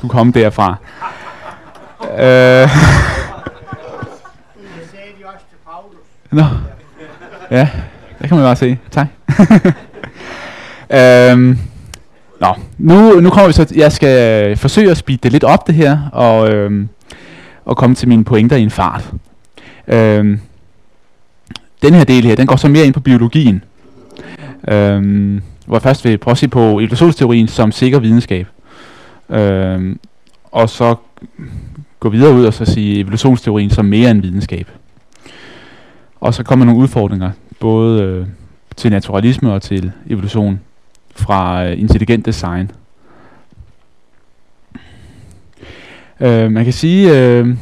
skulle komme derfra. øh, Nå. Ja, det kan man bare se. Tak. øhm, nå, nu, nu kommer vi så, jeg skal forsøge at speede det lidt op det her, og, øhm, og komme til mine pointer i en fart. Øhm, den her del her, den går så mere ind på biologien. Øhm, hvor jeg først vil prøve at se på evolutionsteorien som sikker videnskab. Øhm, og så gå videre ud og så sige evolutionsteorien som mere end videnskab. Og så kommer nogle udfordringer, både øh, til naturalisme og til evolution fra øh, intelligent design. Øh, man kan sige, øh,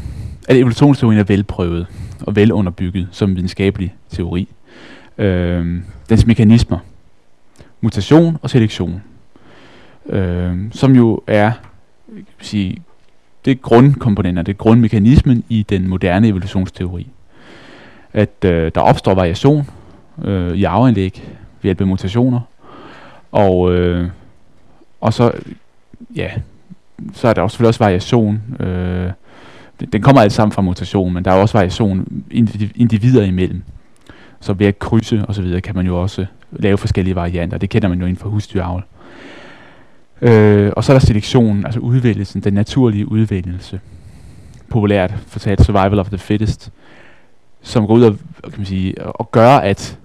at evolutionsteorien er velprøvet og velunderbygget som videnskabelig teori. Øh, dens mekanismer, mutation og selektion, øh, som jo er kan sige, det er grundkomponenter, det er grundmekanismen i den moderne evolutionsteori at øh, der opstår variation øh, i arveanlæg ved hjælp af mutationer. Og, øh, og så, ja, så er der også selvfølgelig også variation. Øh, den kommer alt sammen fra mutation, men der er også variation individer imellem. Så ved at krydse og så videre kan man jo også lave forskellige varianter. Det kender man jo inden for husdyravl. Øh, Øh, og så er der selektion, altså udvælgelsen, den naturlige udvælgelse. Populært fortalt survival of the fittest som går ud og, kan man sige, og gør, at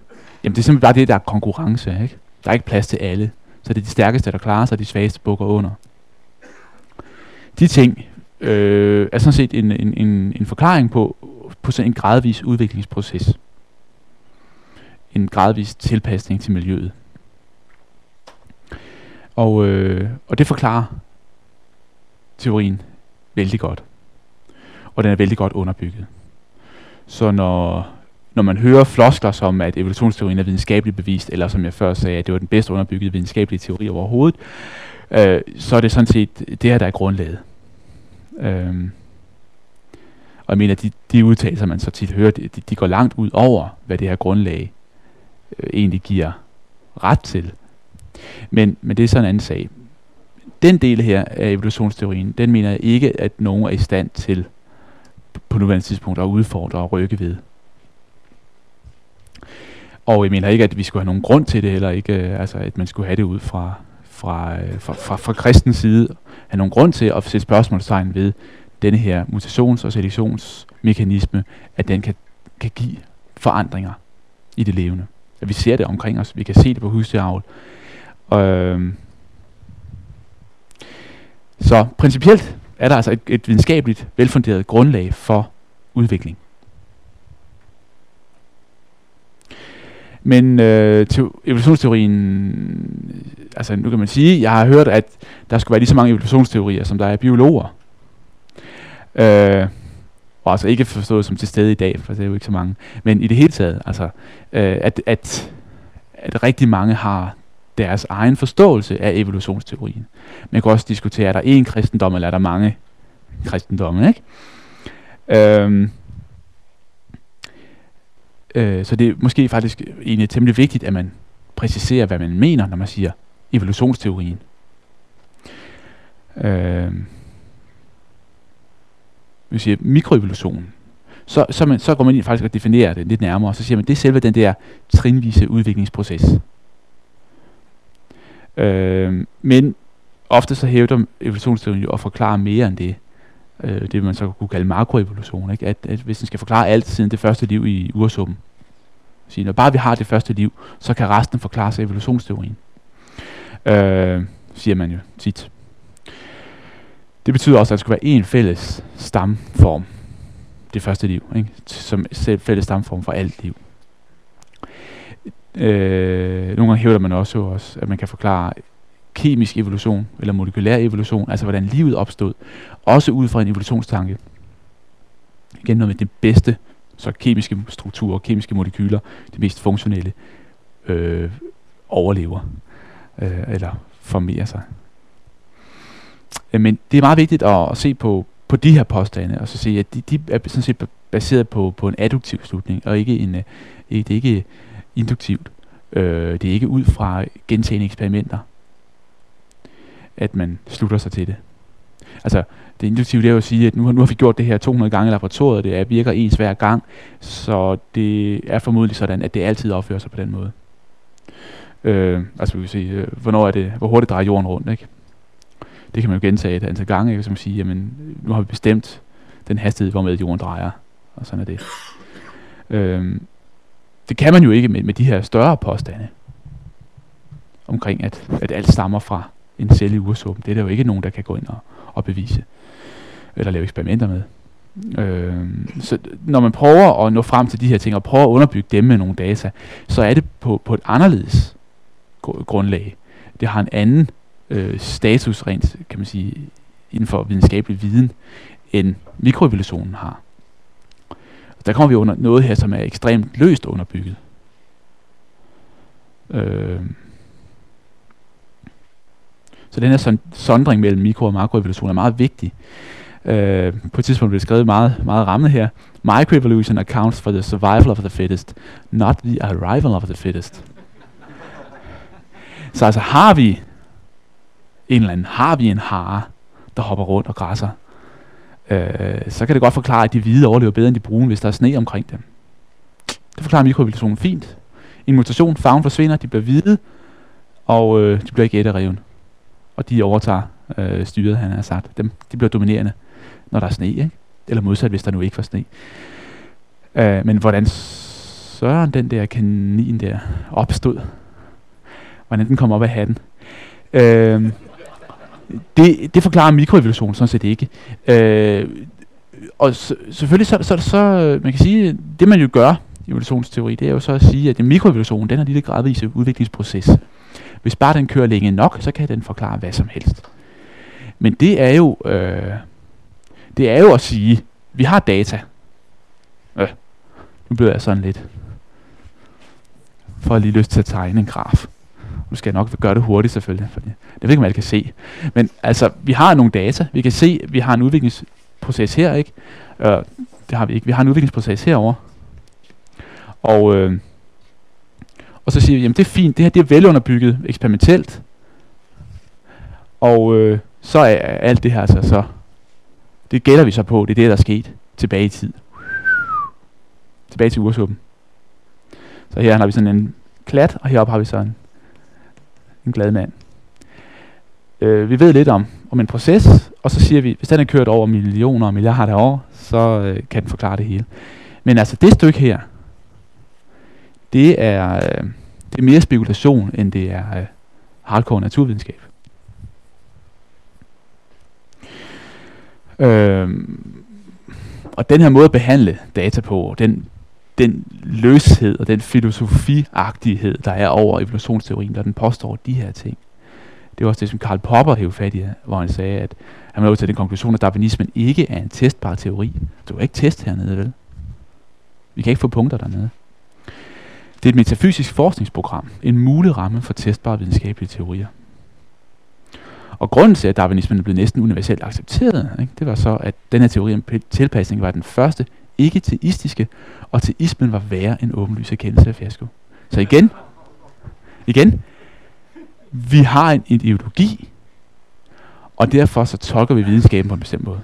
jamen, det er simpelthen bare det, der er konkurrence. Ikke? Der er ikke plads til alle. Så det er de stærkeste, der klarer sig, og de svageste bukker under. De ting øh, er sådan set en, en, en, en forklaring på, på sådan en gradvis udviklingsproces. En gradvis tilpasning til miljøet. Og, øh, og det forklarer teorien vældig godt. Og den er vældig godt underbygget. Så når, når man hører floskler som, at evolutionsteorien er videnskabeligt bevist, eller som jeg før sagde, at det var den bedst underbyggede videnskabelige teori overhovedet, øh, så er det sådan set det her, der er grundlaget. Øh, og jeg mener, de, de udtalelser, man så tit hører, de, de går langt ud over, hvad det her grundlag øh, egentlig giver ret til. Men, men det er så en anden sag. Den del her af evolutionsteorien, den mener jeg ikke, at nogen er i stand til på nuværende tidspunkt at udfordre og rykke ved. Og jeg mener ikke, at vi skulle have nogen grund til det, eller ikke, øh, altså, at man skulle have det ud fra, fra, øh, fra, fra, fra kristens side, have nogen grund til at sætte spørgsmålstegn ved denne her mutations- og selektionsmekanisme, at den kan, kan give forandringer i det levende. At vi ser det omkring os, vi kan se det på husdyravl. Øh, Så principielt er der altså et, et videnskabeligt velfunderet grundlag for udvikling. Men øh, te- evolutionsteorien, altså nu kan man sige, jeg har hørt, at der skulle være lige så mange evolutionsteorier, som der er biologer. Øh, og altså ikke forstået som til stede i dag, for det er jo ikke så mange. Men i det hele taget, altså, øh, at, at, at rigtig mange har deres egen forståelse af evolutionsteorien. Man kan også diskutere, er der én kristendom, eller er der mange kristendomme, ikke? Øhm, øh, så det er måske faktisk egentlig temmelig vigtigt, at man præciserer, hvad man mener, når man siger evolutionsteorien. Øhm, vi siger mikroevolutionen. så, så, man, så går man ind faktisk og definerer det lidt nærmere, og så siger man, det er selve den der trinvise udviklingsproces. Øh, men ofte så hævder evolutionsteorien jo at forklare mere end det. Øh, det man så kunne kalde makroevolution. Ikke? At, at hvis den skal forklare alt siden det første liv i ursuppen. Så når bare vi har det første liv, så kan resten forklare sig evolutionsteorien. Øh, siger man jo tit. Det betyder også, at der skulle være en fælles stamform. Det første liv. Ikke? Som fælles stamform for alt liv. Øh, nogle gange hævder man også, også, at man kan forklare kemisk evolution, eller molekylær evolution, altså hvordan livet opstod, også ud fra en evolutionstanke. Igen noget med det bedste, så kemiske strukturer, kemiske molekyler, det mest funktionelle, øh, overlever, øh, eller formerer sig. Øh, men det er meget vigtigt at, at se på, på de her påstande, og så se, at de, de er sådan set baseret på, på en adduktiv slutning, og ikke en, øh, det er ikke induktivt. Øh, det er ikke ud fra gentagende eksperimenter, at man slutter sig til det. Altså, det induktive, det er jo at sige, at nu, nu har vi gjort det her 200 gange i laboratoriet, det er, virker ens hver gang, så det er formodentlig sådan, at det altid opfører sig på den måde. Øh, altså vi kan sige, øh, hvornår er det, hvor hurtigt drejer jorden rundt, ikke? Det kan man jo gentage et antal gange, ikke? som sige, jamen, nu har vi bestemt den hastighed, hvormed jorden drejer, og sådan er det. Øh, det kan man jo ikke med, med de her større påstande omkring, at, at alt stammer fra en celle i ursuppen. Det er der jo ikke nogen, der kan gå ind og, og bevise, eller lave eksperimenter med. Øh, så når man prøver at nå frem til de her ting, og prøver at underbygge dem med nogle data, så er det på, på et anderledes grundlag. Det har en anden øh, status rent, kan man sige, inden for videnskabelig viden, end mikroevolutionen har. Der kommer vi under noget her, som er ekstremt løst underbygget. Øh, så den her sondring mellem mikro- og makroevolution er meget vigtig. Øh, på et tidspunkt blev det skrevet meget, meget ramme her. Microevolution accounts for the survival of the fittest, not the arrival of the fittest. så altså har vi en eller anden, har vi en hare, der hopper rundt og græsser, øh, så kan det godt forklare, at de hvide overlever bedre end de brune, hvis der er sne omkring dem. Det forklarer mikrovibrationen fint. En mutation, farven forsvinder, de bliver hvide, og øh, de bliver ikke ætterreven og de overtager øh, styret, han har sagt. Dem, de bliver dominerende, når der er sne, ikke? eller modsat, hvis der nu ikke var sne. Øh, men hvordan søren den der kanin der opstod, hvordan den kom op af hatten, øh, det, det forklarer mikroevolution sådan set ikke. Øh, og s- selvfølgelig så, så, så, man kan sige, det man jo gør i evolutionsteori, det er jo så at sige, at mikroevolution, den er lige lille gradvise udviklingsproces. Hvis bare den kører længe nok, så kan den forklare hvad som helst. Men det er jo, øh, det er jo at sige, vi har data. Øh, nu bliver jeg sådan lidt for lige lyst til at tegne en graf. Nu skal jeg nok gøre det hurtigt selvfølgelig, for det ved ikke, om alle kan se. Men altså, vi har nogle data. Vi kan se, vi har en udviklingsproces her, ikke? Øh, det har vi ikke. Vi har en udviklingsproces herover. Og øh, og så siger vi, jamen det er fint, det her det er velunderbygget eksperimentelt. Og øh, så er alt det her altså så, det gælder vi så på, det er det, der er sket tilbage i tid. Tilbage til ursuppen. Så her har vi sådan en klat, og heroppe har vi så en, en glad mand. Øh, vi ved lidt om, om en proces, og så siger vi, hvis den er kørt over millioner og milliarder år, så øh, kan den forklare det hele. Men altså det stykke her, det er, øh, det er mere spekulation, end det er øh, hardcore naturvidenskab. Øh, og den her måde at behandle data på, den, den løshed og den filosofiagtighed, der er over evolutionsteorien, der den påstår de her ting. Det var også det, som Karl Popper hævde fat i, hvor han sagde, at han var til den konklusion, at darwinismen ikke er en testbar teori. Du kan ikke teste hernede, vel? Vi kan ikke få punkter dernede. Det er et metafysisk forskningsprogram, en mulig ramme for testbare videnskabelige teorier. Og grunden til, at darwinismen blev næsten universelt accepteret, ikke, det var så, at den her teori om tilpasning var den første ikke-teistiske, og teismen var værre end åbenlys erkendelse af fiasko. Så igen, igen, vi har en ideologi, og derfor så tolker vi videnskaben på en bestemt måde.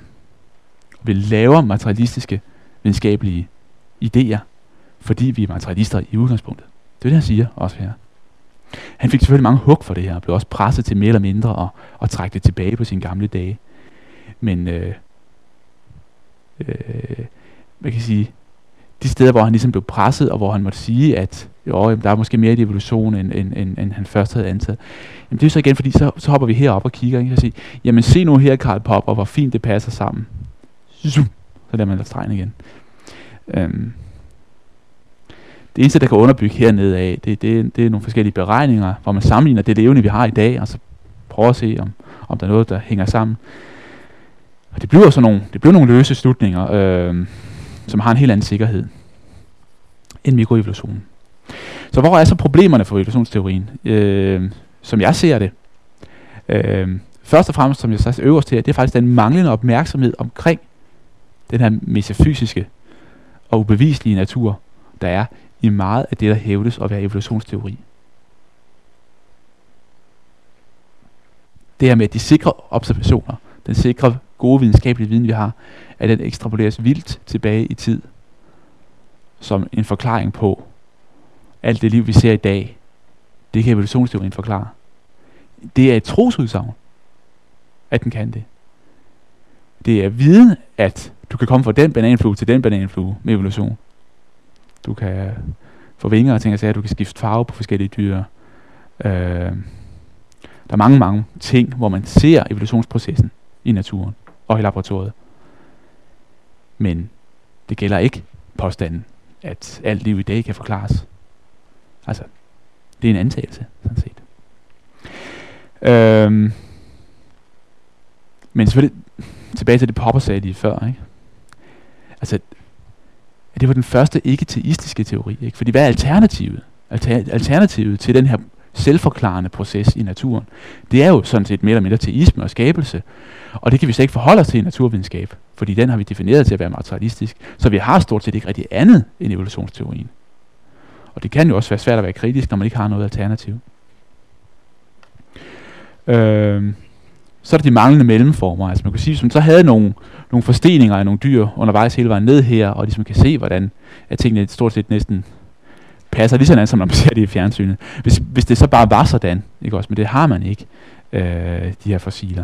Vi laver materialistiske videnskabelige idéer, fordi vi er materialister i udgangspunktet. Det er det, han siger også her. Han fik selvfølgelig mange hug for det her, og blev også presset til mere eller mindre at, og trække det tilbage på sine gamle dage. Men øh, øh, man kan sige, de steder, hvor han ligesom blev presset, og hvor han måtte sige, at jo, jamen, der er måske mere i evolution, end, end, end, end han først havde antaget. Jamen, det er så igen, fordi så, så hopper vi herop og kigger, ikke? og siger, jamen se nu her, Karl Popper, hvor fint det passer sammen. Så lader man der stregen igen. Øhm, det eneste, der kan underbygge hernede af, det, det, det er nogle forskellige beregninger, hvor man sammenligner det levende, vi har i dag, og så prøver at se, om, om der er noget, der hænger sammen. Og det bliver så nogle, det bliver nogle løse slutninger, Øhm som har en helt anden sikkerhed end mikroevolutionen. Så hvor er så problemerne for evolutionsteorien? Øh, som jeg ser det, øh, først og fremmest, som jeg så øverst her, det er faktisk den manglende opmærksomhed omkring den her metafysiske og ubeviselige natur, der er i meget af det, der hævdes at være evolutionsteori. Det her med de sikre observationer, den sikre gode videnskabelige viden, vi har, at den ekstrapoleres vildt tilbage i tid, som en forklaring på alt det liv, vi ser i dag. Det kan evolutionsteorien forklare. Det er et trosudsagn, at den kan det. Det er viden, at du kan komme fra den bananflue til den bananflue med evolution. Du kan få vinger og ting og sager, du kan skifte farve på forskellige dyr. Øh, der er mange, mange ting, hvor man ser evolutionsprocessen i naturen og i laboratoriet. Men det gælder ikke påstanden, at alt liv i dag kan forklares. Altså, det er en antagelse, sådan set. Øhm, men selvfølgelig, tilbage til det Popper sagde lige før, ikke? Altså, det var den første ikke-teistiske teori, ikke? Fordi hvad er alternativet? Alter- alternativet til den her selvforklarende proces i naturen, det er jo sådan set mere eller mindre teisme og skabelse. Og det kan vi slet ikke forholde os til i naturvidenskab, fordi den har vi defineret til at være materialistisk. Så vi har stort set ikke rigtig andet end evolutionsteorien. Og det kan jo også være svært at være kritisk, når man ikke har noget alternativ. Øh, så er der de manglende mellemformer. Altså man kan sige, hvis man så havde nogle, nogle forsteninger af nogle dyr undervejs hele vejen ned her, og ligesom kan se, hvordan at tingene stort set næsten passer lige sådan, som man ser det i fjernsynet. Hvis, hvis det så bare var sådan, ikke også? men det har man ikke, øh, de her fossiler.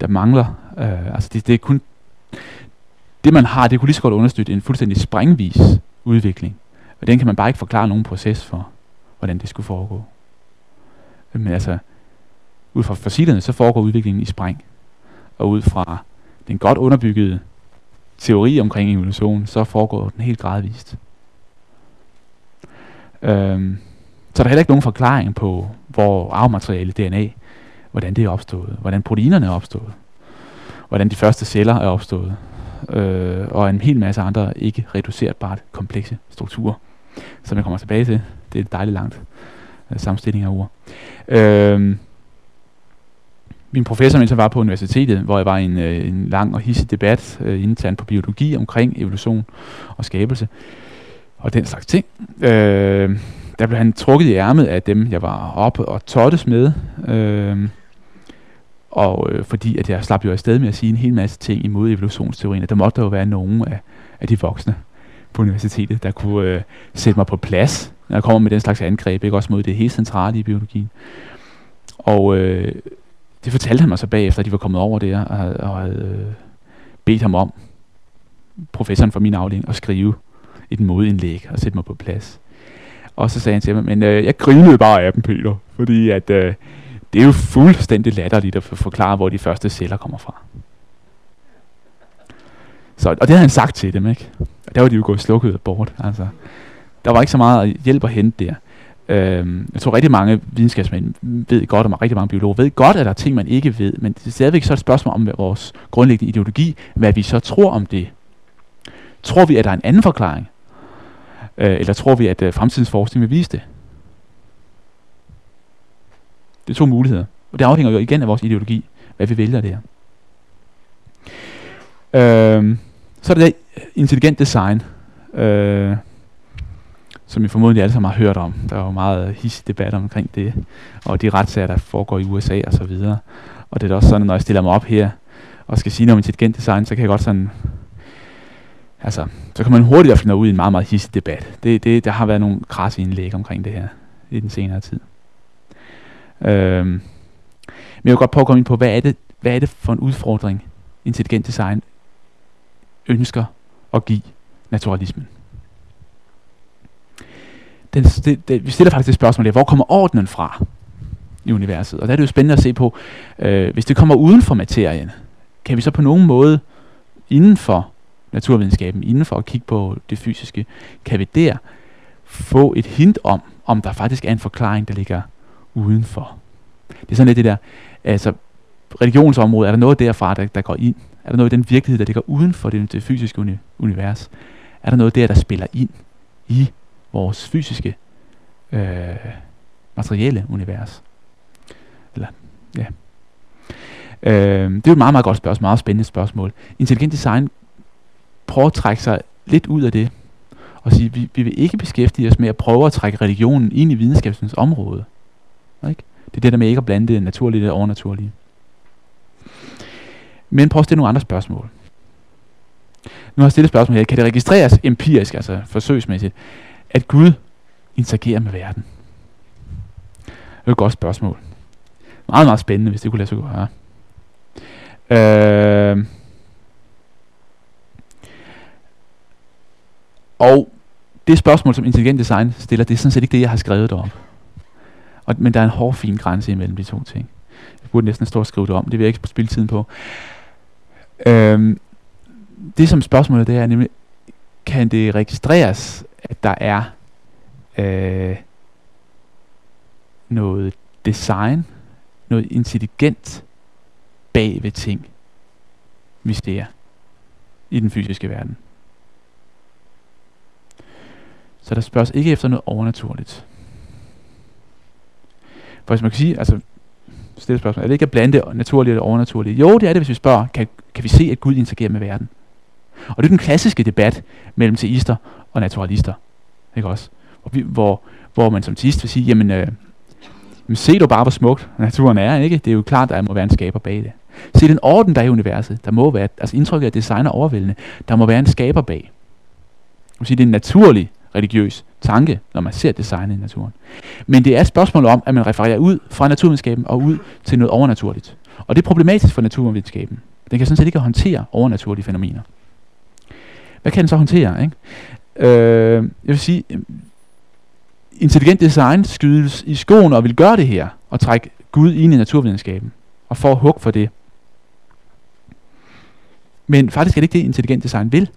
Der mangler, øh, altså det, det er kun, det man har, det kunne lige så godt understøtte en fuldstændig springvis udvikling. Og den kan man bare ikke forklare nogen proces for, hvordan det skulle foregå. Men altså, ud fra fossilerne, så foregår udviklingen i spring. Og ud fra den godt underbyggede teori omkring evolution, så foregår den helt gradvist. Øhm, så der er heller ikke nogen forklaring på, hvor arvemateriale DNA, hvordan det er opstået, hvordan proteinerne er opstået, hvordan de første celler er opstået, øh, og en hel masse andre ikke reducerbart komplekse strukturer, som jeg kommer tilbage til. Det er et dejligt langt øh, sammenstilling af ord. Øh, min professor, mens jeg var på universitetet, hvor jeg var i en, øh, en lang og hissig debat øh, internt på biologi omkring evolution og skabelse og den slags ting. Øh, der blev han trukket i ærmet af dem, jeg var oppe og tottes med. Øh, og øh, fordi at jeg slap jo afsted med at sige en hel masse ting imod evolutionsteorien, at der måtte der jo være nogen af, af de voksne på universitetet, der kunne øh, sætte mig på plads, når jeg kommer med den slags angreb, ikke også mod det helt centrale i biologien. Og øh, det fortalte han mig så bagefter, at de var kommet over der og, og havde øh, bedt ham om, professoren fra min afdeling, at skrive et modindlæg og sætte mig på plads. Og så sagde han til mig, men øh, jeg grinede bare af dem, Peter, fordi at øh, det er jo fuldstændig latterligt at forklare, hvor de første celler kommer fra. Så, og det havde han sagt til dem, ikke? Og der var de jo gået slukket bort. Altså, der var ikke så meget hjælp at hente der. Øhm, jeg tror rigtig mange videnskabsmænd ved godt, og rigtig mange biologer ved godt, at der er ting, man ikke ved, men det er stadigvæk så et spørgsmål om vores grundlæggende ideologi, hvad vi så tror om det. Tror vi, at der er en anden forklaring? Øh, eller tror vi, at øh, fremtidens forskning vil vise det? Det er to muligheder. Og det afhænger jo igen af vores ideologi, hvad vi vælger der. Øh, så er det intelligent design. Øh, som I formodentlig alle sammen har hørt om. Der er jo meget hissig debat omkring det, og de retssager, der foregår i USA og så videre. Og det er også sådan, når jeg stiller mig op her og skal sige noget om intelligent design, så kan jeg godt sådan altså, så kan man hurtigt finde ud i en meget, meget hissig debat. Det, det, der har været nogle krasse indlæg omkring det her i den senere tid. Øhm, men jeg vil godt prøve at komme ind på, hvad er det, hvad er det for en udfordring, intelligent design ønsker at give naturalismen? Den, det, det, vi stiller faktisk et spørgsmål der, hvor kommer ordenen fra i universet? Og der er det jo spændende at se på, øh, hvis det kommer uden for materien, kan vi så på nogen måde inden for naturvidenskaben inden for at kigge på det fysiske, kan vi der få et hint om, om der faktisk er en forklaring, der ligger udenfor. Det er sådan lidt det der, altså religionsområdet, er der noget derfra, der, der går ind? Er der noget i den virkelighed, der ligger uden for det, det fysiske uni- univers? Er der noget der, der spiller ind i vores fysiske øh, materielle univers? Eller, ja. Øh, det er jo et meget, meget godt spørgsmål, meget spændende spørgsmål. Intelligent design prøve at trække sig lidt ud af det, og sige, vi, vi vil ikke beskæftige os med at prøve at trække religionen ind i videnskabens område. Ikke? Det er det der med ikke at blande det naturlige og overnaturlige. Men prøv at stille nogle andre spørgsmål. Nu har jeg stillet spørgsmål her. Kan det registreres empirisk, altså forsøgsmæssigt, at Gud interagerer med verden? Det er et godt spørgsmål. Meget, meget spændende, hvis det kunne lade sig gøre. Øh, og det spørgsmål, som intelligent design stiller, det er sådan set ikke det, jeg har skrevet derop. Og, men der er en hård, fin grænse imellem de to ting. Jeg burde næsten stå og skrive det om. Det vil jeg ikke spille tiden på. Øhm, det som spørgsmålet det er nemlig, kan det registreres, at der er øh, noget design, noget intelligent bag ved ting, vi ser i den fysiske verden. Så der spørges ikke efter noget overnaturligt. For hvis man kan sige, altså stille spørgsmål, er det ikke at blande det naturlige og overnaturlige? Jo, det er det, hvis vi spørger, kan, kan vi se, at Gud interagerer med verden? Og det er den klassiske debat mellem teister og naturalister. Ikke også? Hvor, vi, hvor, hvor man som teist vil sige, jamen, øh, jamen se du bare, hvor smukt naturen er, ikke? Det er jo klart, at der må være en skaber bag det. Se den orden, der er i universet. Der må være, altså indtrykket af design er overvældende. Der må være en skaber bag. Man sige, det er en naturlig religiøs tanke, når man ser designet i naturen. Men det er et spørgsmål om, at man refererer ud fra naturvidenskaben og ud til noget overnaturligt. Og det er problematisk for naturvidenskaben. Den kan sådan set ikke håndtere overnaturlige fænomener. Hvad kan den så håndtere? Ikke? Øh, jeg vil sige, øh, intelligent design skydes i skoen og vil gøre det her, og trække Gud ind i naturvidenskaben, og få hug for det. Men faktisk er det ikke det, intelligent design vil.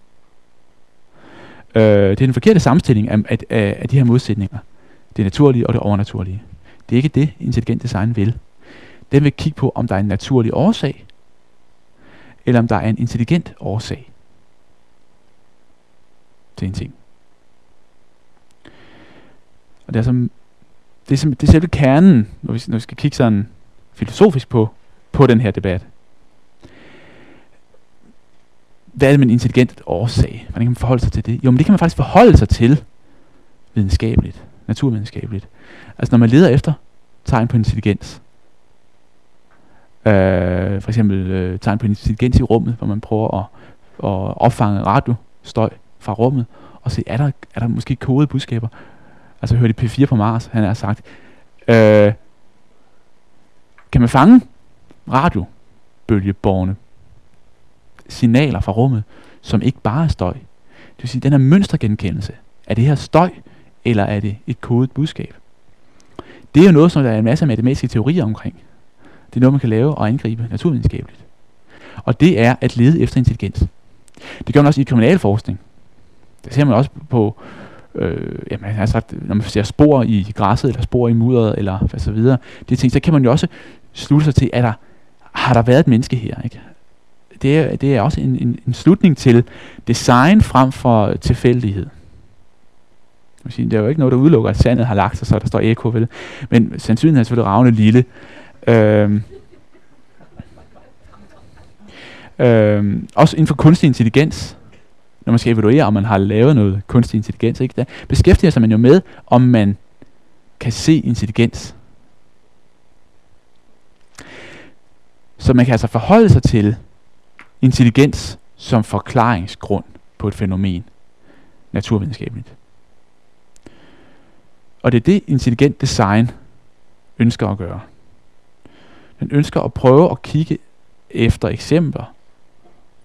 Øh, det er den forkerte sammenstilling af, af, af, af de her modsætninger. Det naturlige og det overnaturlige. Det er ikke det, intelligent design vil. Den vil kigge på, om der er en naturlig årsag, eller om der er en intelligent årsag til en ting. Og det er, som, det er, som, det er selve kernen, når vi, når vi skal kigge sådan filosofisk på, på den her debat hvad er det med en intelligent årsag? Hvordan kan man forholde sig til det? Jo, men det kan man faktisk forholde sig til videnskabeligt, naturvidenskabeligt. Altså når man leder efter tegn på intelligens, øh, for eksempel øh, tegn på intelligens i rummet, hvor man prøver at, at opfange radiostøj fra rummet, og se, er der, er der måske kodede budskaber? Altså hørte P4 på Mars, han har sagt, øh, kan man fange radiobølgeborgene signaler fra rummet, som ikke bare er støj. Det vil sige, den er mønstergenkendelse. Er det her støj, eller er det et kodet budskab? Det er jo noget, som der er en masse matematiske teorier omkring. Det er noget, man kan lave og angribe naturvidenskabeligt. Og det er at lede efter intelligens. Det gør man også i kriminalforskning. Det ser man også på, øh, jamen, jeg har sagt, når man ser spor i græsset, eller spor i mudderet, eller hvad så videre. Det ting, så kan man jo også slutte sig til, at der, har der været et menneske her? Ikke? Det er, det er også en, en, en slutning til design frem for tilfældighed. Det er jo ikke noget, der udelukker, at sandet har lagt sig, så der står eko ved det. Men sandsynligheden er selvfølgelig ravne lille. Øhm, øhm, også inden for kunstig intelligens, når man skal evaluere, om man har lavet noget kunstig intelligens, ikke? Der beskæftiger sig man jo med, om man kan se intelligens. Så man kan altså forholde sig til, intelligens som forklaringsgrund på et fænomen, naturvidenskabeligt. Og det er det, intelligent design ønsker at gøre. Den ønsker at prøve at kigge efter eksempler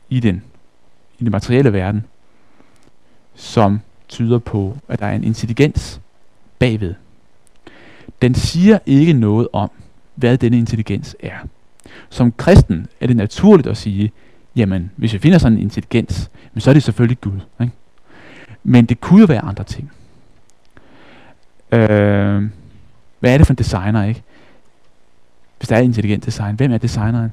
i den, i den materielle verden, som tyder på, at der er en intelligens bagved. Den siger ikke noget om, hvad denne intelligens er. Som kristen er det naturligt at sige, jamen, hvis vi finder sådan en intelligens, men så er det selvfølgelig Gud. Ikke? Men det kunne jo være andre ting. Øh, hvad er det for en designer, ikke? Hvis der er intelligent design, hvem er designeren?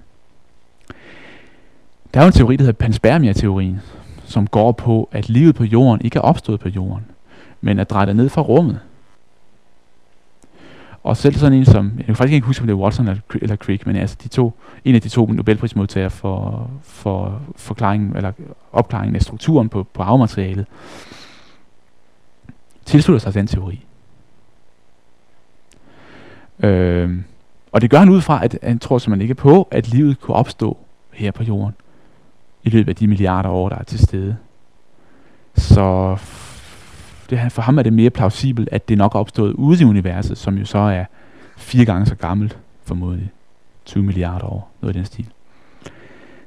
Der er jo en teori, der hedder panspermia-teorien, som går på, at livet på jorden ikke er opstået på jorden, men er drejet ned fra rummet. Og selv sådan en som, jeg kan faktisk ikke huske, om det er Watson eller, Crick, men altså de to, en af de to Nobelprismodtagere for, for forklaringen, eller opklaringen af strukturen på, på arvematerialet, tilslutter sig den teori. Øh, og det gør han ud fra, at han tror simpelthen ikke på, at livet kunne opstå her på jorden i løbet af de milliarder år, der er til stede. Så det, for ham er det mere plausibelt, at det nok er opstået ude i universet, som jo så er fire gange så gammelt, formodentlig 20 milliarder år, noget i den stil.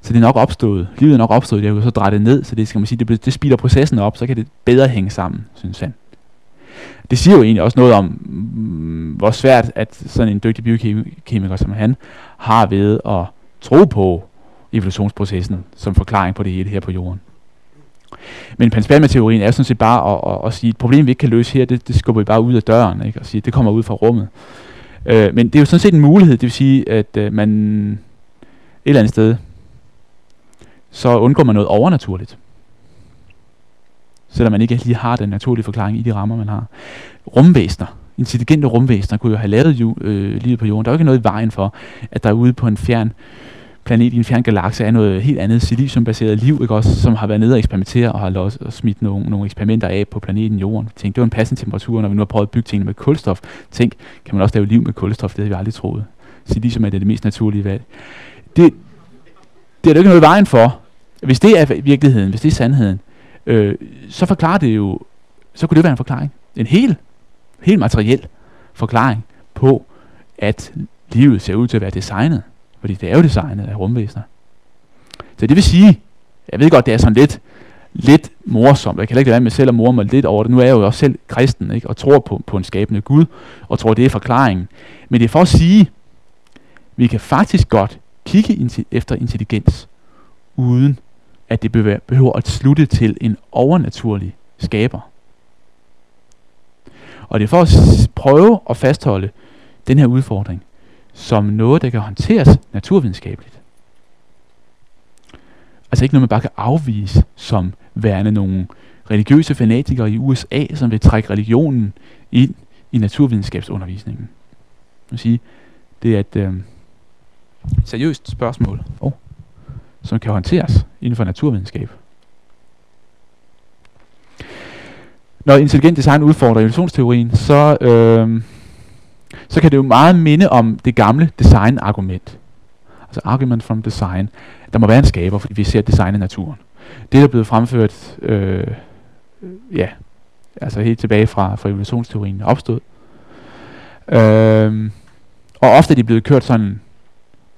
Så det er nok opstået, livet er nok opstået, det er jo så drejet ned, så det skal man sige, det, det speeder processen op, så kan det bedre hænge sammen, synes han. Det siger jo egentlig også noget om, mm, hvor svært at sådan en dygtig biokemiker som han har ved at tro på evolutionsprocessen som forklaring på det hele her på jorden. Men pansperma-teorien er sådan set bare at, at, at sige, at et problem, vi ikke kan løse her, det, det skubber vi bare ud af døren, ikke? og sige, at det kommer ud fra rummet. Øh, men det er jo sådan set en mulighed, det vil sige, at øh, man et eller andet sted, så undgår man noget overnaturligt. Selvom man ikke lige har den naturlige forklaring i de rammer, man har. Rumvæsner, intelligente rumvæsner, kunne jo have lavet ju, øh, livet på jorden. Der er jo ikke noget i vejen for, at der er ude på en fjern planet i en fjern galakse er noget helt andet siliciumbaseret liv, ikke også, som har været nede og eksperimentere og har låst, og smidt nogle, nogle eksperimenter af på planeten Jorden. Tænk, det var en passende temperatur, når vi nu har prøvet at bygge tingene med kulstof. Tænk, kan man også lave liv med kulstof? Det havde vi aldrig troet. Silicium er det, det mest naturlige valg. Det, det er der ikke noget i vejen for. Hvis det er virkeligheden, hvis det er sandheden, øh, så forklarer det jo, så kunne det være en forklaring. En helt, helt materiel forklaring på, at livet ser ud til at være designet. Fordi det er jo designet af rumvæsener. Så det vil sige, jeg ved godt, det er sådan lidt, lidt morsomt. Jeg kan ikke være med selv at morme mig lidt over det. Nu er jeg jo også selv kristen, ikke? og tror på, på en skabende Gud, og tror, det er forklaringen. Men det er for at sige, vi kan faktisk godt kigge efter intelligens, uden at det behøver at slutte til en overnaturlig skaber. Og det er for at prøve at fastholde den her udfordring som noget, der kan håndteres naturvidenskabeligt. Altså ikke noget, man bare kan afvise som værende nogle religiøse fanatikere i USA, som vil trække religionen ind i naturvidenskabsundervisningen. Jeg vil sige, det er et øh, seriøst spørgsmål, oh, som kan håndteres inden for naturvidenskab. Når intelligent design udfordrer evolutionsteorien, så øh, så kan det jo meget minde om det gamle design-argument. Altså argument from design. Der må være en skaber, fordi vi ser design i naturen. Det der er blevet fremført, øh, ja, altså helt tilbage fra, fra evolutionsteorien opstod. Øh, og ofte er de blevet kørt sådan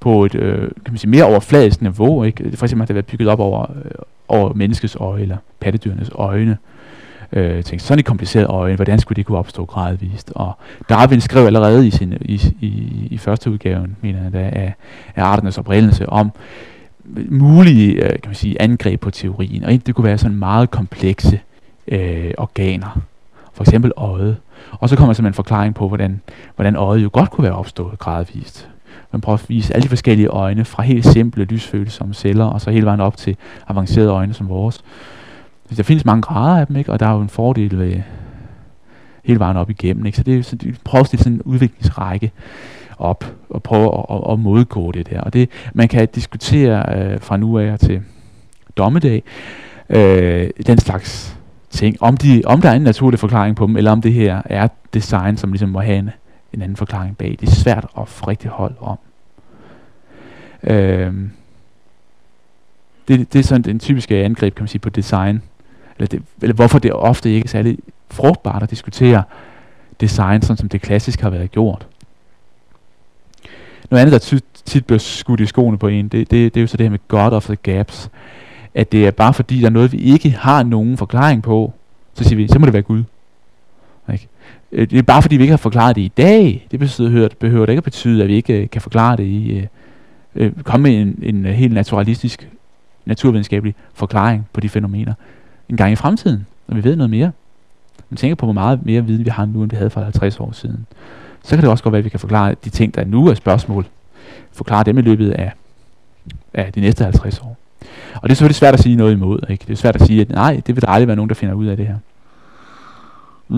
på et øh, kan man sige, mere overfladisk niveau. Ikke? For eksempel har det været bygget op over, øh, over menneskets øje, eller pattedyrenes øjne øh, øh, tænkte, sådan et kompliceret øje, hvordan skulle det kunne opstå gradvist? Og Darwin skrev allerede i, sin, i, i, i første udgaven, mener jeg, af, af arternes oprindelse, om mulige øh, kan man sige, angreb på teorien. Og det kunne være sådan meget komplekse øh, organer. For eksempel øjet. Og så kommer der en forklaring på, hvordan, hvordan øjet jo godt kunne være opstået gradvist. Man prøver at vise alle de forskellige øjne, fra helt simple lysfølsomme celler, og så hele vejen op til avancerede øjne som vores der findes mange grader af dem, ikke? og der er jo en fordel ved hele vejen op igennem. Ikke? Så det er så de prøver at stille sådan en udviklingsrække op og prøve at, at, at modgå det der. Og det, man kan diskutere øh, fra nu af til dommedag, øh, den slags ting, om, de, om der er en naturlig forklaring på dem, eller om det her er design, som ligesom må have en, en anden forklaring bag. Det er svært at få rigtig hold om. Øh, det, det er sådan en typisk angreb, kan man sige, på design eller, det, eller hvorfor det ofte ikke er særlig frugtbart at diskutere design, sådan som det klassisk har været gjort. Noget andet, der tit, tit bliver skudt i skoene på en, det, det, det er jo så det her med God of the Gaps. At det er bare fordi, der er noget, vi ikke har nogen forklaring på, så siger vi, så må det være Gud. Ikke? Øh, det er bare fordi, vi ikke har forklaret det i dag. Det betyder, behøver det ikke at betyde, at vi ikke øh, kan forklare det i, øh, øh, komme med en, en øh, helt naturalistisk, naturvidenskabelig forklaring på de fænomener en gang i fremtiden, når vi ved noget mere. Man tænker på, hvor meget mere viden vi har nu, end vi havde for 50 år siden. Så kan det også godt være, at vi kan forklare de ting, der nu er spørgsmål, forklare dem i løbet af, af de næste 50 år. Og det er selvfølgelig svært at sige noget imod. Ikke? Det er svært at sige, at nej, det vil der aldrig være nogen, der finder ud af det her. Mm.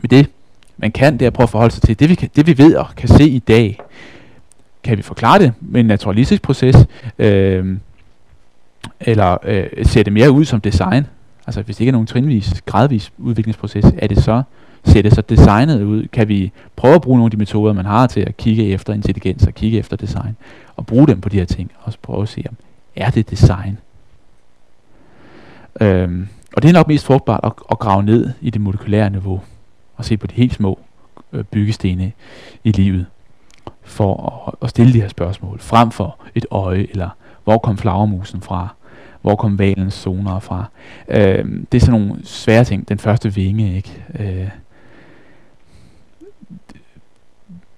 Men det, man kan, det er at prøve at forholde sig til, det vi, kan, det vi ved og kan se i dag, kan vi forklare det med en naturalistisk proces, øh, eller øh, ser det mere ud som design? Altså hvis det ikke er nogen trinvis, gradvis udviklingsproces, er det så ser det så designet ud? Kan vi prøve at bruge nogle af de metoder, man har til at kigge efter intelligens og kigge efter design, og bruge dem på de her ting, og så prøve at se, om er det design? Øhm, og det er nok mest frugtbart at, at grave ned i det molekylære niveau, og se på de helt små øh, byggestene i livet, for at, at stille de her spørgsmål, frem for et øje, eller hvor kom flagermusen fra, hvor kom valens zoner fra. Øh, det er sådan nogle svære ting. Den første vinge, ikke? Øh,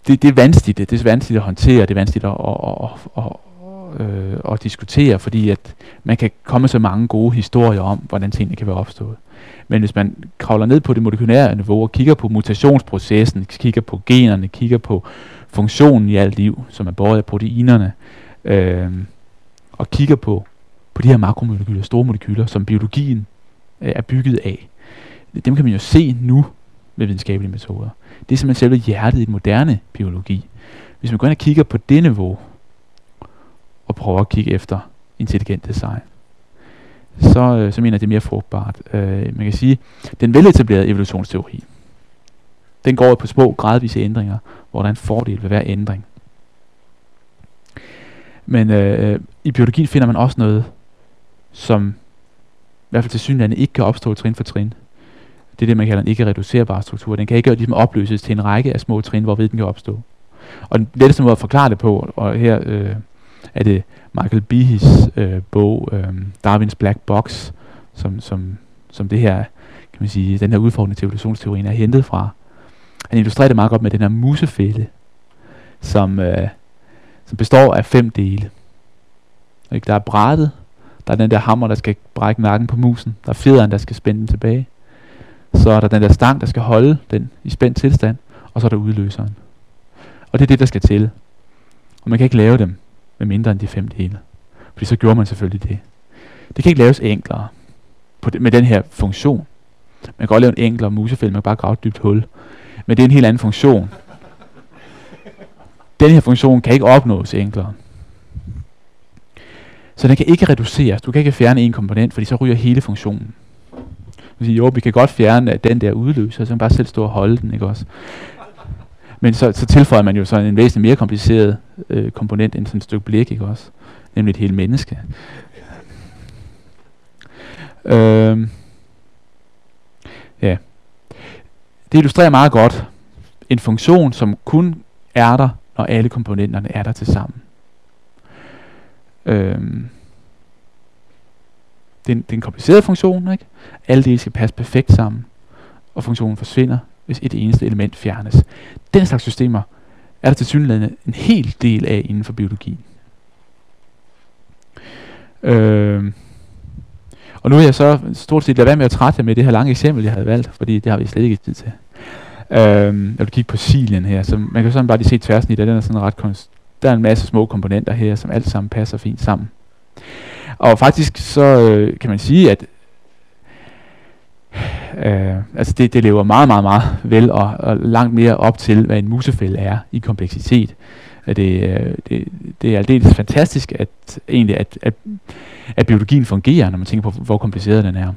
det, det er vanskeligt. Det er vanskeligt at håndtere. Det er vanskeligt at, at, at, at, øh, at diskutere, fordi at man kan komme så mange gode historier om, hvordan tingene kan være opstået. Men hvis man kravler ned på det molekylære niveau og kigger på mutationsprocessen, kigger på generne, kigger på funktionen i alt liv, som er båret af proteinerne, øh, og kigger på på de her makromolekyler, store molekyler, som biologien øh, er bygget af. Dem kan man jo se nu med videnskabelige metoder. Det er simpelthen selve hjertet i den moderne biologi. Hvis man går ind og kigger på det niveau, og prøver at kigge efter intelligent design, så, øh, så mener jeg, det er mere frugtbart. Øh, man kan sige, den veletablerede evolutionsteori, den går på små gradvise ændringer, hvor der er en fordel ved hver ændring. Men øh, øh, i biologien finder man også noget som i hvert fald til synligheden ikke kan opstå trin for trin. Det er det, man kalder en ikke reducerbar struktur. Den kan ikke ligesom opløses til en række af små trin, hvorved den kan opstå. Og den letteste måde at forklare det på, og her øh, er det Michael Behes øh, bog, øh, Darwins Black Box, som, som, som det her, kan man sige, den her udfordring til evolutionsteorien er hentet fra. Han illustrerer det meget godt med den her musefælde, som, øh, som består af fem dele. Ikke? Der er brættet, der er den der hammer, der skal brække nakken på musen. Der er fjederen, der skal spænde den tilbage. Så er der den der stang, der skal holde den i spændt tilstand. Og så er der udløseren. Og det er det, der skal til. Og man kan ikke lave dem med mindre end de fem dele. Fordi så gjorde man selvfølgelig det. Det kan ikke laves enklere på det, med den her funktion. Man kan godt lave en enklere musefælde, man kan bare grave et dybt hul. Men det er en helt anden funktion. Den her funktion kan ikke opnås enklere. Så den kan ikke reduceres. Du kan ikke fjerne en komponent, fordi så ryger hele funktionen. Du siger, jo, vi kan godt fjerne den der udløser, så kan bare selv stå og holde den, ikke også? Men så, så tilføjer man jo så en væsentlig mere kompliceret øh, komponent end sådan et stykke blik, ikke også? Nemlig et helt menneske. Øh, ja. Det illustrerer meget godt en funktion, som kun er der, og alle komponenterne er der til sammen. Øhm, det, er en, det er en kompliceret funktion, ikke? Alle dele skal passe perfekt sammen, og funktionen forsvinder, hvis et eneste element fjernes. Den slags systemer er der til synligheden en hel del af inden for biologien. Øhm, og nu er jeg så stort set lade være med at trætte med det her lange eksempel, jeg havde valgt, fordi det har vi slet ikke tid til. Øhm, jeg vil kigge på silien her, så man kan sådan bare lige se tværsnit, den er sådan ret konst, der er en masse små komponenter her, som alt sammen passer fint sammen. Og faktisk så øh, kan man sige, at øh, altså det, det lever meget, meget, meget vel og, og langt mere op til, hvad en musefælde er i kompleksitet. At det, øh, det, det er aldeles fantastisk, at, egentlig, at, at, at biologien fungerer, når man tænker på, hvor kompliceret den er.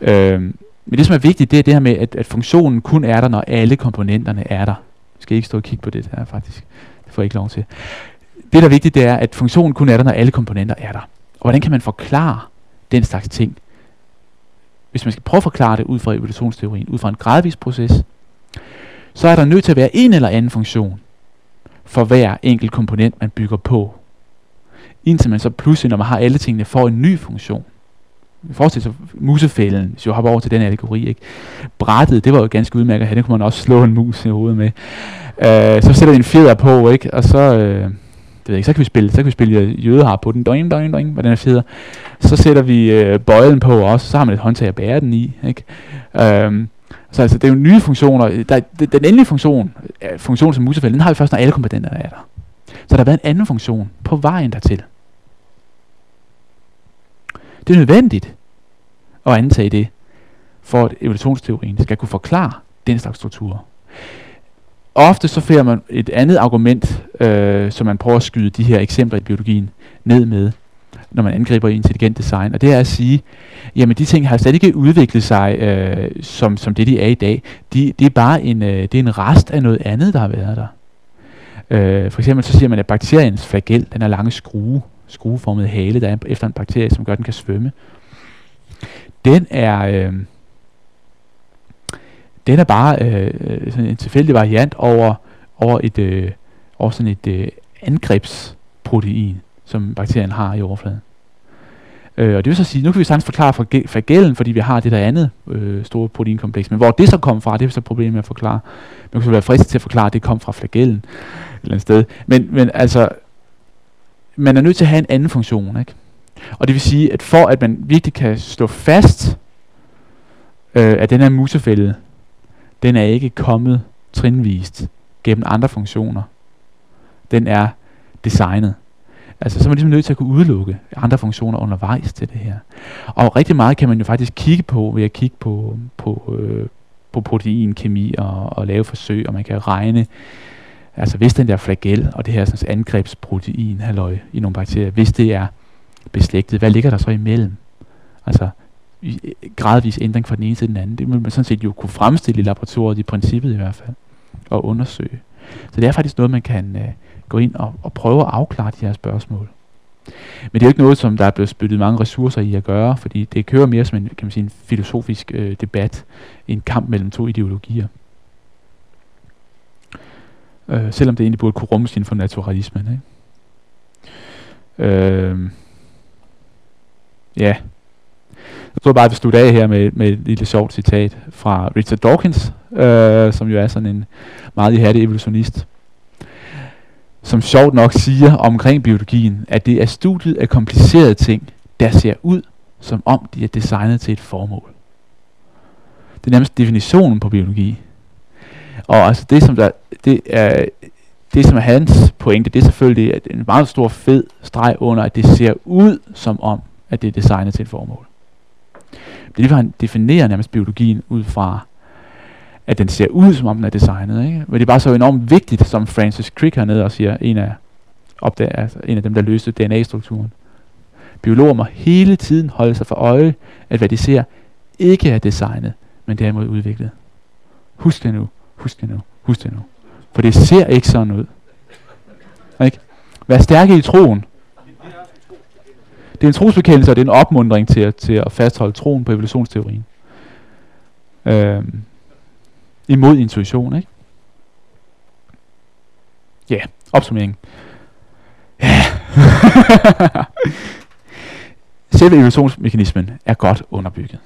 Øh, men det, som er vigtigt, det er det her med, at, at funktionen kun er der, når alle komponenterne er der. Jeg skal ikke stå og kigge på det her, faktisk Det får ikke lov til. Det, der er vigtigt, det er, at funktionen kun er der, når alle komponenter er der. Og hvordan kan man forklare den slags ting? Hvis man skal prøve at forklare det ud fra evolutionsteorien, ud fra en gradvis proces, så er der nødt til at være en eller anden funktion for hver enkelt komponent, man bygger på. Indtil man så pludselig, når man har alle tingene, får en ny funktion. Forestil sig musefælden, hvis jeg hopper over til den allegori. Ikke? Brættet, det var jo ganske udmærket at have. Det kunne man også slå en mus i hovedet med. Øh, så sætter vi en fjeder på, ikke? Og så, øh, det ved jeg ikke, så kan vi spille, så kan vi spille øh, jødehar på den, doing, doing, doing, med den her fjeder. Så sætter vi øh, bøjlen på også, så har man et håndtag at bære den i, ikke? Øh, så altså, det er jo nye funktioner. Der, den, den endelige funktion, øh, funktion som musefælden, den har vi først, når alle komponenterne er der. Så der har været en anden funktion på vejen dertil. Det er nødvendigt at antage det, for at evolutionsteorien skal kunne forklare den slags strukturer. Ofte så finder man et andet argument, øh, som man prøver at skyde de her eksempler i biologien ned med. når man angriber intelligent design, og det er at sige, jamen de ting har slet ikke udviklet sig øh, som, som det, de er i dag. De, det er bare en, øh, det er en rest af noget andet, der har været der. Øh, for eksempel så siger man, at bakteriens flagel, den er lange skrue, skrueformede hale, der er efter en bakterie, som gør, at den kan svømme, den er, øh, den er bare øh, øh, sådan en tilfældig variant over, over, et, øh, over sådan et øh, angrebsprotein, som bakterien har i overfladen. Øh, og det vil så sige, nu kan vi sagtens forklare flagellen, fordi vi har det der andet øh, store proteinkompleks. Men hvor det så kom fra, det er så problemet med at forklare. Man kan være fristet til at forklare, at det kom fra flagellen et eller andet sted. Men, men altså, man er nødt til at have en anden funktion. Ikke? Og det vil sige, at for at man virkelig kan stå fast, øh, at den her musefælde, den er ikke kommet trinvist gennem andre funktioner. Den er designet. Altså, så er man ligesom nødt til at kunne udelukke andre funktioner undervejs til det her. Og rigtig meget kan man jo faktisk kigge på ved at kigge på, på, øh, på proteinkemi og, og lave forsøg, og man kan regne, altså hvis den der flagel og det her sådan, angrebsprotein, halløj, i nogle bakterier, hvis det er beslægtet, hvad ligger der så imellem? Altså, øh, gradvis ændring fra den ene til den anden. Det vil man sådan set jo kunne fremstille i laboratoriet, i princippet i hvert fald, og undersøge. Så det er faktisk noget, man kan øh, gå ind og, og prøve at afklare de her spørgsmål. Men det er jo ikke noget, som der er blevet spyttet mange ressourcer i at gøre, fordi det kører mere som en, kan man sige, en filosofisk øh, debat, en kamp mellem to ideologier. Øh, selvom det egentlig burde kunne rummes inden for naturalismen. Ikke? Øh, ja. Jeg tror bare, at vi slutter af her med, med et lille sjovt citat fra Richard Dawkins, øh, som jo er sådan en meget ihærdig evolutionist, som sjovt nok siger omkring biologien, at det er studiet af komplicerede ting, der ser ud, som om de er designet til et formål. Det er nærmest definitionen på biologi. Og altså det, som der, det er, det som er hans pointe, det er selvfølgelig at en meget stor fed streg under, at det ser ud som om, at det er designet til et formål. Det er lige han definerer nærmest biologien ud fra, at den ser ud, som om den er designet. Ikke? Men det er bare så enormt vigtigt, som Francis Crick hernede og siger, en af, opdager, altså en af dem, der løste DNA-strukturen. Biologer må hele tiden holde sig for øje, at hvad de ser ikke er designet, men derimod udviklet. Husk det nu, husk det nu, husk det nu. For det ser ikke sådan ud. Ikke? Vær stærke i troen. Det er en trosbekendelse, og det er en opmundring til, til at fastholde troen på evolutionsteorien. Øhm, imod intuition, ikke? Ja, yeah, opsummering. Ja. Selve evolutionsmekanismen er godt underbygget.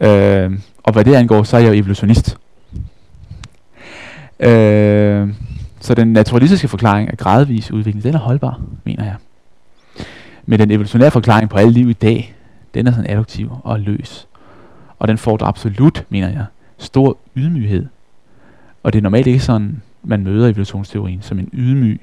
Øh, og hvad det angår, så er jeg jo evolutionist. Øh, så den naturalistiske forklaring af gradvis udvikling, den er holdbar, mener jeg. Men den evolutionære forklaring på alle liv i dag, den er sådan adduktiv og løs. Og den fordrer absolut, mener jeg, stor ydmyghed. Og det er normalt ikke sådan, man møder evolutionsteorien, som en ydmyg,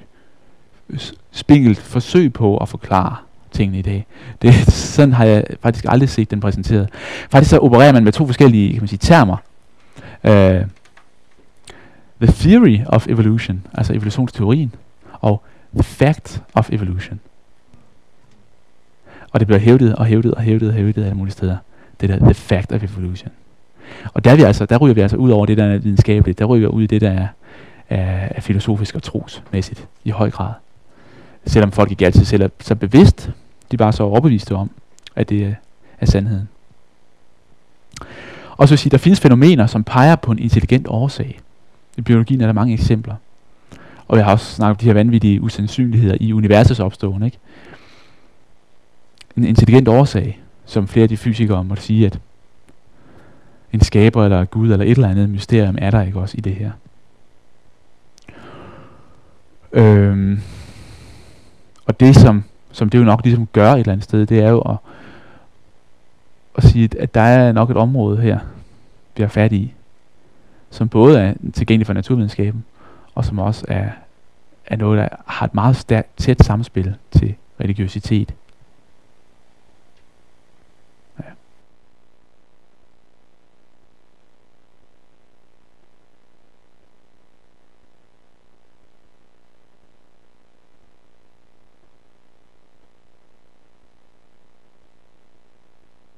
spinkelt forsøg på at forklare tingene i dag. Det, sådan har jeg faktisk aldrig set den præsenteret. Faktisk så opererer man med to forskellige kan man sige, termer. Uh, the theory of evolution, altså evolutionsteorien, og the fact of evolution. Og det bliver hævdet og hævdet og hævdet og hævdet alle mulige steder. Det der the fact of evolution. Og der, er vi altså, der ryger vi altså ud over det, der er videnskabeligt. Der ryger vi ud i det, der er, er, er filosofisk og trosmæssigt i høj grad. Selvom folk ikke altid selv er så bevidst, de er bare så overbeviste om, at det er sandheden. Og så vil sige, der findes fænomener, som peger på en intelligent årsag. I biologien er der mange eksempler. Og jeg har også snakket om de her vanvittige usandsynligheder i universets opståen. Ikke? En intelligent årsag, som flere af de fysikere måtte sige, at en skaber eller Gud eller et eller andet mysterium er der ikke også i det her. Øhm, og det som, som det jo nok ligesom gør et eller andet sted, det er jo at, at sige, at der er nok et område her, vi har fat i, som både er tilgængeligt for naturvidenskaben, og som også er, er noget, der har et meget stærkt, tæt samspil til religiøsitet.